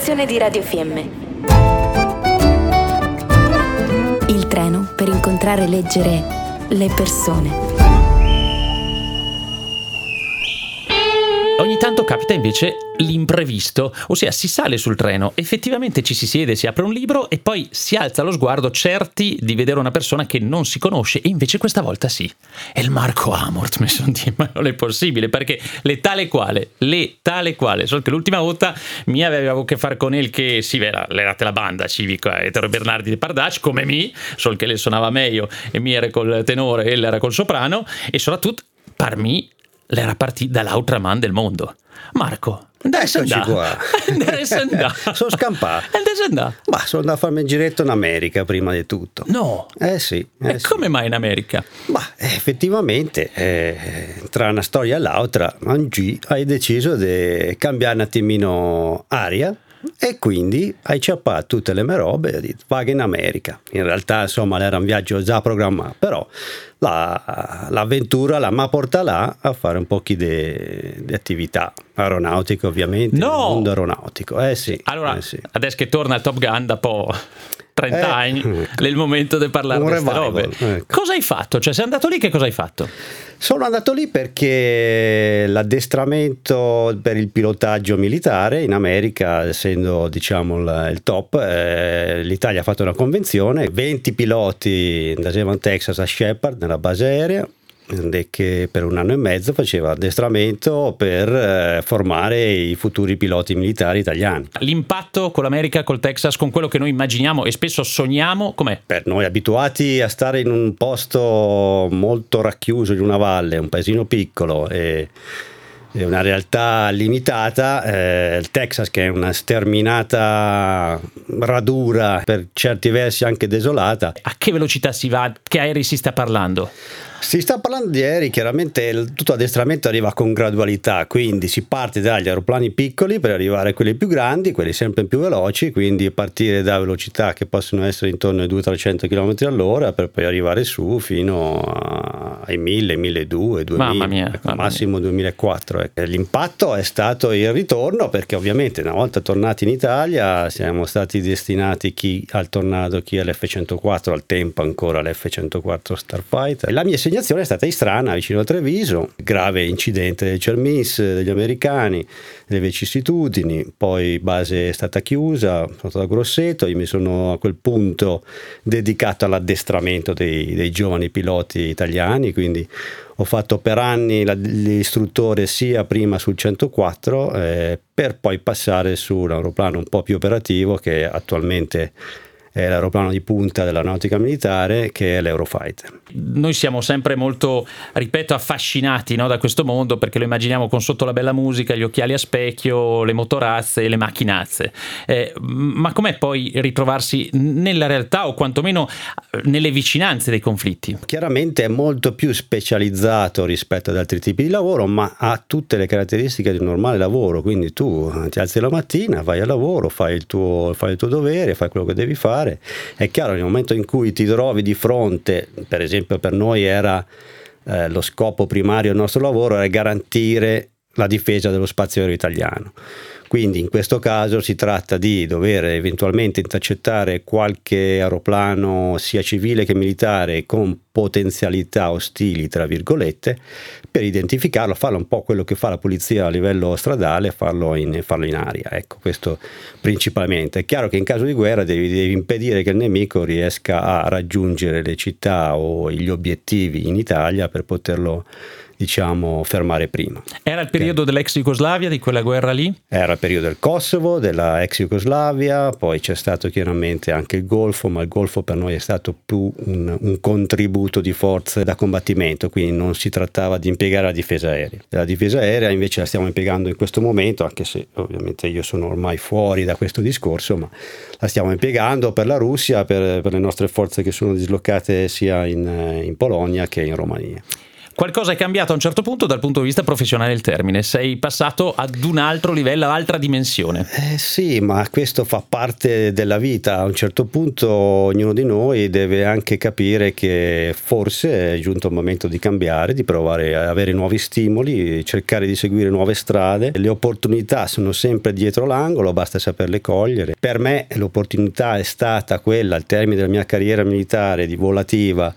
redazione di Radio Fiemme. Il treno per incontrare e leggere le persone. Capita invece l'imprevisto, ossia si sale sul treno, effettivamente ci si siede, si apre un libro e poi si alza lo sguardo certi di vedere una persona che non si conosce e invece questa volta sì. È il Marco Amort, mi sono detto, ma non è possibile perché le tale quale, le tale quale, solo che l'ultima volta mi avevo a che fare con il che sì, era, era la banda civica Etero Bernardi di Pardac, come mi, solo che le suonava meglio e mi era col tenore e era col soprano e soprattutto per me l'era partita dall'altra man del mondo. Marco, Eccoci qua. sono scampato. Ma sono andato a farmi un giretto in America prima di tutto. No. Eh sì. Eh e sì. come mai in America? Ma effettivamente, eh, tra una storia e l'altra, Angie hai deciso di cambiare un attimino aria e quindi hai ciappato tutte le mie robe e ho detto vaga in America. In realtà insomma era un viaggio già programmato, però la, l'avventura la mi porta là a fare un po' di attività aeronautiche ovviamente, no! mondo aeronautico. Eh sì. Allora, eh sì. adesso che torna il Top Gun da po'... 30 eh, anni, è il momento di parlare di queste robe. Ecco. Cosa hai fatto? Cioè, sei andato lì, che cosa hai fatto? Sono andato lì perché l'addestramento per il pilotaggio militare in America, essendo diciamo il, il top, eh, l'Italia ha fatto una convenzione, 20 piloti da Devon, Texas a Shepard nella base aerea che per un anno e mezzo faceva addestramento per eh, formare i futuri piloti militari italiani. L'impatto con l'America, col Texas, con quello che noi immaginiamo e spesso sogniamo, com'è? Per noi abituati a stare in un posto molto racchiuso in una valle, un paesino piccolo e è una realtà limitata, eh, il Texas che è una sterminata radura, per certi versi anche desolata. A che velocità si va? Che aerei si sta parlando? Si sta parlando di aerei, chiaramente il, tutto addestramento arriva con gradualità, quindi si parte dagli aeroplani piccoli per arrivare a quelli più grandi, quelli sempre più veloci, quindi partire da velocità che possono essere intorno ai 200-300 km all'ora per poi arrivare su fino ai 1000, 1200, 2000, mamma mia, ecco, mamma massimo mia. 2004. Ecco. L'impatto è stato il ritorno perché ovviamente una volta tornati in Italia siamo stati destinati chi al Tornado, chi all'F-104, al tempo ancora l'F-104 Starfighter. La mia l'assegnazione è stata in strana vicino a Treviso, grave incidente del CERMIS degli americani, delle vicissitudini, poi base è stata chiusa, sono stato a Grosseto, io mi sono a quel punto dedicato all'addestramento dei, dei giovani piloti italiani, quindi ho fatto per anni l'istruttore sia prima sul 104 eh, per poi passare su un aeroplano un po' più operativo che attualmente è l'aeroplano di punta della nautica militare che è l'Eurofighter. Noi siamo sempre molto, ripeto, affascinati no, da questo mondo perché lo immaginiamo con sotto la bella musica, gli occhiali a specchio, le motorazze e le macchinazze. Eh, ma com'è poi ritrovarsi nella realtà o quantomeno nelle vicinanze dei conflitti? Chiaramente è molto più specializzato rispetto ad altri tipi di lavoro, ma ha tutte le caratteristiche di un normale lavoro. Quindi tu ti alzi la mattina, vai al lavoro, fai il tuo, fai il tuo dovere, fai quello che devi fare fare. È chiaro, nel momento in cui ti trovi di fronte, per esempio per noi era eh, lo scopo primario del nostro lavoro, era garantire la difesa dello spazio aereo italiano. Quindi in questo caso si tratta di dover eventualmente intercettare qualche aeroplano sia civile che militare con potenzialità ostili, tra virgolette, per identificarlo, farlo un po' quello che fa la polizia a livello stradale, farlo in, farlo in aria. Ecco, questo principalmente. È chiaro che in caso di guerra devi, devi impedire che il nemico riesca a raggiungere le città o gli obiettivi in Italia per poterlo diciamo, fermare prima. Era il periodo okay. dell'ex Jugoslavia, di quella guerra lì? Era il periodo del Kosovo, della ex Jugoslavia, poi c'è stato chiaramente anche il Golfo, ma il Golfo per noi è stato più un, un contributo di forze da combattimento, quindi non si trattava di impiegare la difesa aerea. La difesa aerea invece la stiamo impiegando in questo momento, anche se ovviamente io sono ormai fuori da questo discorso, ma la stiamo impiegando per la Russia, per, per le nostre forze che sono dislocate sia in, in Polonia che in Romania. Qualcosa è cambiato a un certo punto dal punto di vista professionale del termine, sei passato ad un altro livello, altra dimensione. Eh sì, ma questo fa parte della vita, a un certo punto ognuno di noi deve anche capire che forse è giunto il momento di cambiare, di provare a avere nuovi stimoli, cercare di seguire nuove strade, le opportunità sono sempre dietro l'angolo, basta saperle cogliere. Per me l'opportunità è stata quella al termine della mia carriera militare di volativa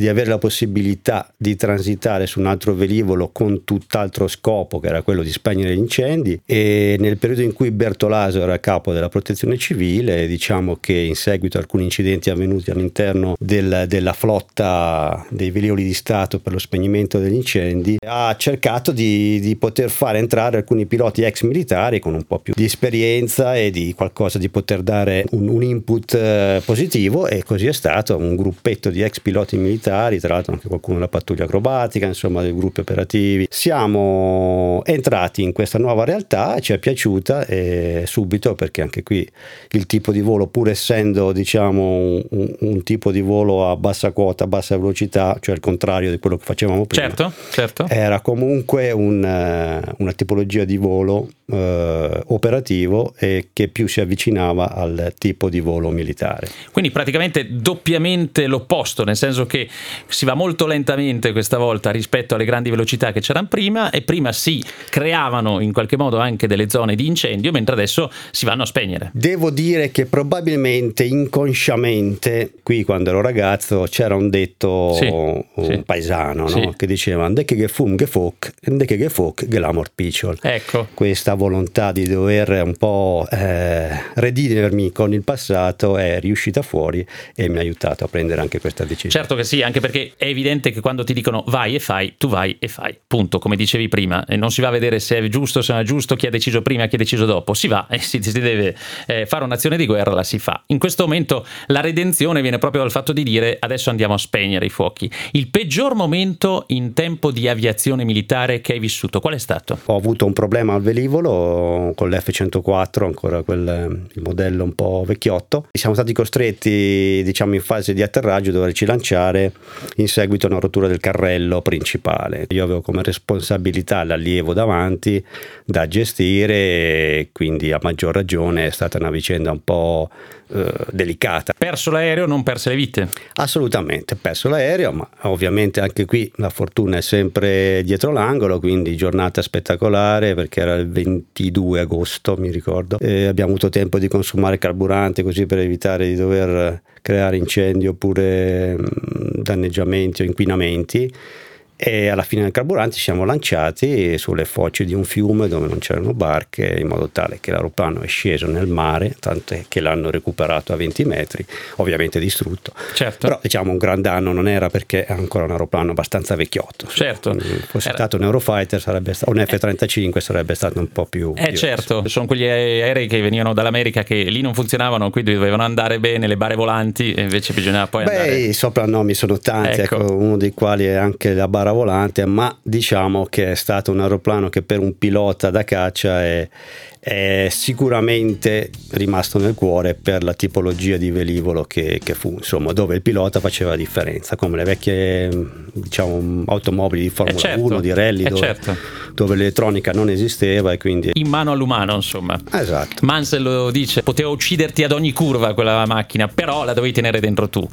di avere la possibilità di transitare su un altro velivolo con tutt'altro scopo, che era quello di spegnere gli incendi. E nel periodo in cui Bertolaso era capo della protezione civile, diciamo che in seguito a alcuni incidenti avvenuti all'interno del, della flotta dei velivoli di Stato per lo spegnimento degli incendi, ha cercato di, di poter fare entrare alcuni piloti ex militari con un po' più di esperienza e di qualcosa di poter dare un, un input eh, positivo e così è stato un gruppetto di ex piloti militari militari, tra l'altro anche qualcuno della pattuglia acrobatica, insomma dei gruppi operativi. Siamo entrati in questa nuova realtà, ci è piaciuta e subito perché anche qui il tipo di volo, pur essendo diciamo un, un tipo di volo a bassa quota, a bassa velocità, cioè il contrario di quello che facevamo prima, certo, certo. era comunque un, eh, una tipologia di volo eh, operativo e che più si avvicinava al tipo di volo militare. Quindi praticamente doppiamente l'opposto, nel senso che si va molto lentamente questa volta rispetto alle grandi velocità che c'erano prima e prima si creavano in qualche modo anche delle zone di incendio mentre adesso si vanno a spegnere. Devo dire che probabilmente inconsciamente qui quando ero ragazzo c'era un detto sì, un sì. paesano no? sì. che diceva Ndeke che fum che foc, ndeke che foc che l'amor picciol. Ecco. Questa volontà di dover un po' eh, redimermi con il passato è riuscita fuori e mi ha aiutato a prendere anche questa decisione. Certo che sì, anche perché è evidente che quando ti dicono vai e fai, tu vai e fai, punto, come dicevi prima, e non si va a vedere se è giusto, se non è giusto, chi ha deciso prima, chi ha deciso dopo, si va e si, si deve eh, fare un'azione di guerra, la si fa. In questo momento la redenzione viene proprio dal fatto di dire adesso andiamo a spegnere i fuochi. Il peggior momento in tempo di aviazione militare che hai vissuto, qual è stato? Ho avuto un problema al velivolo con l'F-104, ancora quel modello un po' vecchiotto. Siamo stati costretti, diciamo, in fase di atterraggio a doverci lanciare in seguito a una rottura del carrello principale. Io avevo come responsabilità l'allievo davanti da gestire quindi a maggior ragione è stata una vicenda un po' eh, delicata. Perso l'aereo, non perse le vite? Assolutamente, perso l'aereo, ma ovviamente anche qui la fortuna è sempre dietro l'angolo, quindi giornata spettacolare perché era il 22 agosto, mi ricordo. E abbiamo avuto tempo di consumare carburante così per evitare di dover creare incendi oppure mm, danneggiamenti o inquinamenti e alla fine del carburante ci siamo lanciati sulle foce di un fiume dove non c'erano barche in modo tale che l'aeroplano è sceso nel mare, tanto che l'hanno recuperato a 20 metri, ovviamente distrutto. Certo. Però diciamo un gran danno non era perché è ancora un aeroplano abbastanza vecchiotto. Certo. Se fosse era... stato un Eurofighter sarebbe stato, un F-35 sarebbe stato un po' più... Eh diverso. certo, sono quegli aerei che venivano dall'America che lì non funzionavano, quindi dovevano andare bene le bare volanti e invece bisognava poi Beh, andare... i soprannomi sono tanti, ecco. ecco, uno dei quali è anche la bara volante, ma diciamo che è stato un aeroplano che per un pilota da caccia è, è sicuramente rimasto nel cuore per la tipologia di velivolo che, che, fu, insomma, dove il pilota faceva la differenza, come le vecchie diciamo, automobili di Formula eh certo, 1, di rally, eh dove, certo. dove, l'elettronica non esisteva e quindi... In mano all'umano, insomma. Esatto. Mansell lo dice, poteva ucciderti ad ogni curva quella macchina, però la dovevi tenere dentro tu.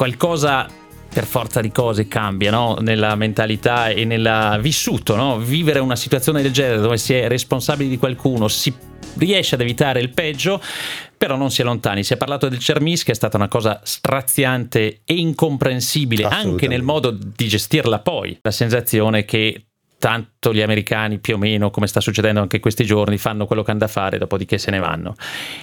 Qualcosa per forza di cose cambia no? nella mentalità e nel vissuto. No? Vivere una situazione del genere dove si è responsabili di qualcuno, si riesce ad evitare il peggio, però non si è lontani. Si è parlato del Cermis, che è stata una cosa straziante e incomprensibile anche nel modo di gestirla poi. La sensazione che tanto gli americani più o meno, come sta succedendo anche questi giorni, fanno quello che hanno da fare, dopodiché se ne vanno.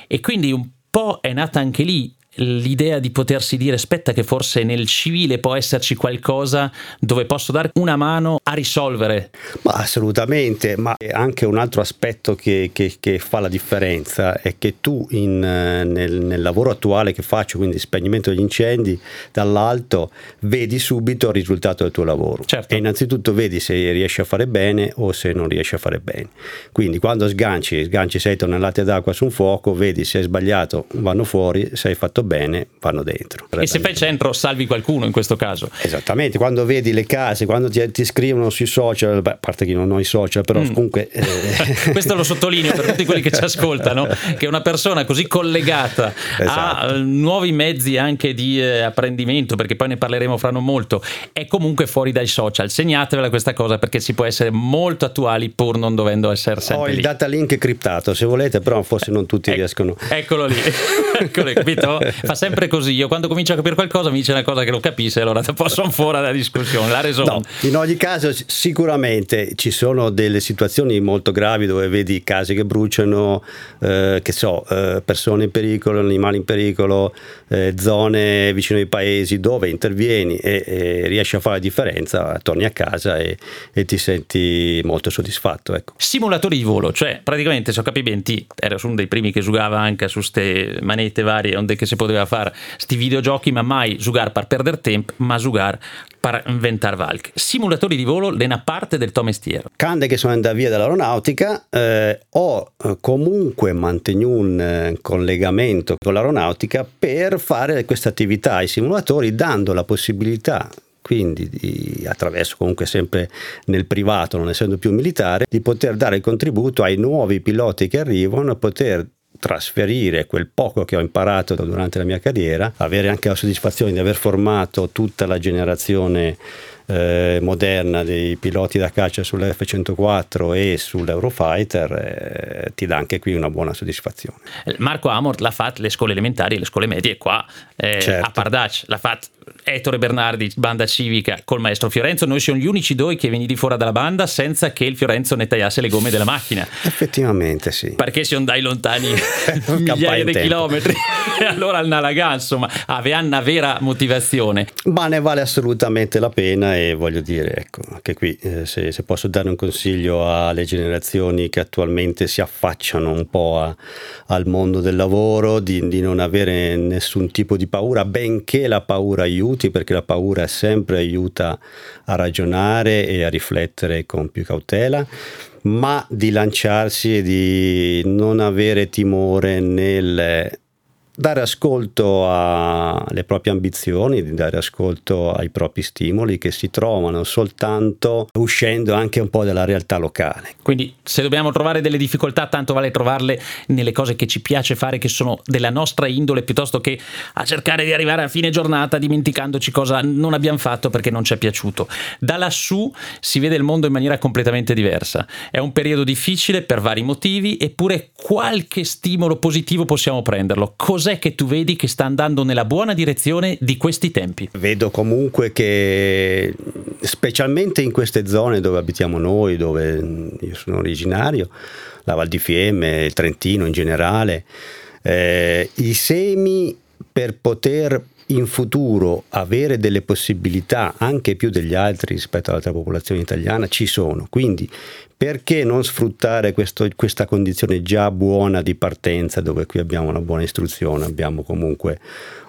E quindi un po' è nata anche lì l'idea di potersi dire aspetta che forse nel civile può esserci qualcosa dove posso dare una mano a risolvere. Ma assolutamente, ma anche un altro aspetto che, che, che fa la differenza è che tu in, nel, nel, lavoro attuale che faccio, quindi spegnimento degli incendi, dall'alto vedi subito il risultato del tuo lavoro. Certo. E innanzitutto vedi se riesci a fare bene o se non riesci a fare bene. Quindi quando sganci, sganci 6 tonnellate d'acqua su un fuoco, vedi se hai sbagliato, vanno fuori, se hai fatto bene vanno dentro. E se fai centro salvi qualcuno in questo caso. Esattamente, quando vedi le case, quando ti, ti scrivono sui social, beh, a parte che non ho i social, però mm. comunque... Eh... Questo lo sottolineo per tutti quelli che ci ascoltano, che una persona così collegata esatto. a nuovi mezzi anche di eh, apprendimento, perché poi ne parleremo fra non molto, è comunque fuori dai social. Segnatevela questa cosa perché si può essere molto attuali pur non dovendo essere sempre Ho lì. il data link criptato se volete, però forse non tutti ecco, riescono. Eccolo lì, eccolo capito? Fa sempre così. Io quando comincio a capire qualcosa mi dice una cosa che non capisce, allora te posso fuori dalla discussione. La ragione. No, in ogni caso, sicuramente ci sono delle situazioni molto gravi dove vedi case che bruciano, eh, che so, eh, persone in pericolo, animali in pericolo, eh, zone vicino ai paesi dove intervieni e, e, riesci a fare la differenza, torni a casa e, e ti senti molto soddisfatto. Ecco. Simulatori di volo, cioè praticamente se ho capito bene, ti ero uno dei primi che giocava anche su queste manette varie, onde che si poteva fare sti videogiochi, ma mai giocare per perdere tempo, ma giocare per inventare valk. Simulatori di volo, una parte del tuo mestiere. Cande che sono andato via dall'aeronautica, eh, ho eh, comunque mantenuto un eh, collegamento con l'aeronautica per fare questa attività ai simulatori, dando la possibilità quindi di, attraverso comunque sempre nel privato, non essendo più militare, di poter dare il contributo ai nuovi piloti che arrivano, poter trasferire quel poco che ho imparato durante la mia carriera, avere anche la soddisfazione di aver formato tutta la generazione eh, moderna dei piloti da caccia sull'F-104 e sull'Eurofighter eh, ti dà anche qui una buona soddisfazione. Marco Amort l'ha fatto le scuole elementari e le scuole medie qua eh, certo. a Pardac, l'ha fatto Ettore Bernardi, banda civica, col maestro Fiorenzo. Noi siamo gli unici due che veniti fuori dalla banda senza che il Fiorenzo ne tagliasse le gomme della macchina. Effettivamente sì. Perché si andai lontani migliaia di chilometri. e allora al Nalagan, insomma, aveva una vera motivazione. Ma ne vale assolutamente la pena e voglio dire, ecco, anche qui eh, se, se, posso dare un consiglio alle generazioni che attualmente si affacciano un po' a, al mondo del lavoro, di, di non avere nessun tipo di paura, benché la paura aiuti perché la paura sempre aiuta a ragionare e a riflettere con più cautela, ma di lanciarsi e di non avere timore nel dare ascolto alle proprie ambizioni, di dare ascolto ai propri stimoli che si trovano soltanto uscendo anche un po' dalla realtà locale. Quindi se dobbiamo trovare delle difficoltà, tanto vale trovarle nelle cose che ci piace fare, che sono della nostra indole, piuttosto che a cercare di arrivare a fine giornata dimenticandoci cosa non abbiamo fatto perché non ci è piaciuto. Da lassù si vede il mondo in maniera completamente diversa. È un periodo difficile per vari motivi, eppure qualche stimolo positivo possiamo prenderlo. Cos'è cos'è che tu vedi che sta andando nella buona direzione di questi tempi? Vedo comunque che specialmente in queste zone dove abitiamo noi, dove io sono originario, la Val di Fiemme, il Trentino in generale, eh, i semi per poter in futuro avere delle possibilità anche più degli altri rispetto all'altra popolazione italiana ci sono. Quindi perché non sfruttare questo, questa condizione già buona di partenza dove qui abbiamo una buona istruzione, abbiamo comunque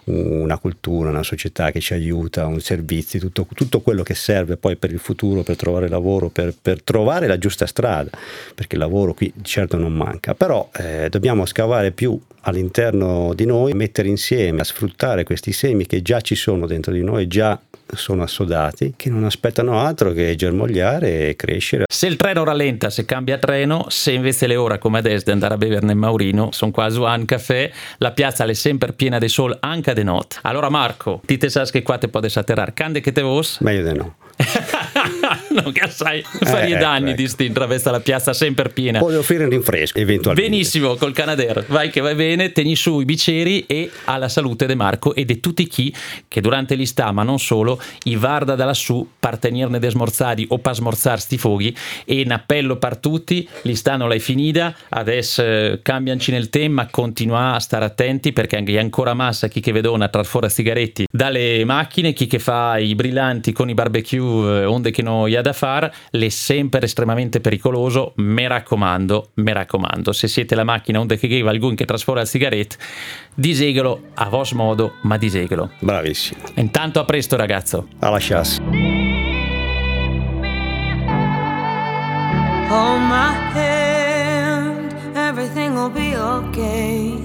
una cultura, una società che ci aiuta, un servizio, tutto, tutto quello che serve poi per il futuro, per trovare lavoro, per, per, trovare la giusta strada, perché il lavoro qui certo non manca, però eh, dobbiamo scavare più all'interno di noi, mettere insieme, sfruttare questi semi che già ci sono dentro di noi, già sono assodati, che non aspettano altro che germogliare e crescere. Se il treno rallenta rallenta se cambia treno, se invece le ora come adesso di andare a bere nel Maurino, sono quasi un caffè, la piazza è sempre piena di sol anche de notte. Allora Marco, ti te sai che qua te podes atterrare, cande che te vos? Meglio di no. non che sai, farie ecco, danni ecco. di sti travesta la piazza sempre piena. Puoi offrire un rinfresco eventualmente. Benissimo, col Canadair. Vai che vai bene, tieni su i biceri e alla salute di Marco e di tutti chi che durante l'istà, ma non solo, i varda da lassù per tenerne de smorzati o per smorzare sti foghi e un appello per tutti, l'istà non l'hai finita, adesso eh, cambianci nel tema, continua a stare attenti perché anche è ancora massa chi che vedona trar fuori sigaretti dalle macchine, chi che fa i brillanti con i barbecue eh, onde che non ha da fare, le sempre estremamente pericoloso, mi raccomando, mi raccomando, se siete la macchina onde che gave alcun che trasforma il sigaretto, diseghelo a vos modo, ma diseghelo. Bravissimo. Intanto a presto ragazzo. Alla chance. Hold my hand, everything will be okay.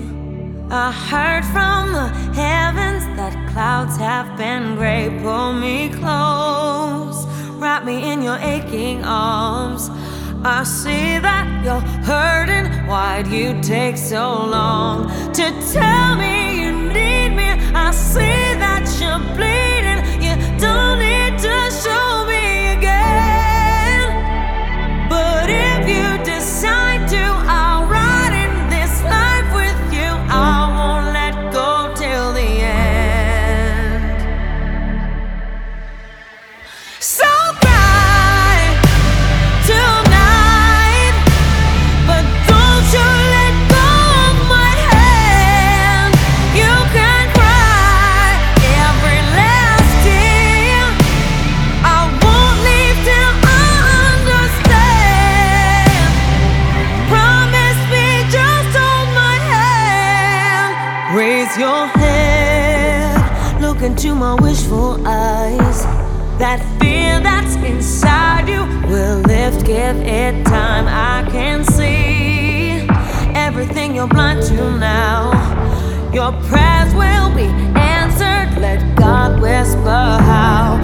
I heard from the heavens that clouds have been gray. Pull me close, wrap me in your aching arms. I see that you're hurting. Why'd you take so long to tell me you need me? I see that you're bleeding. You don't need to show give it time. I can see everything you're blind to now. Your prayers will be answered. Let God whisper how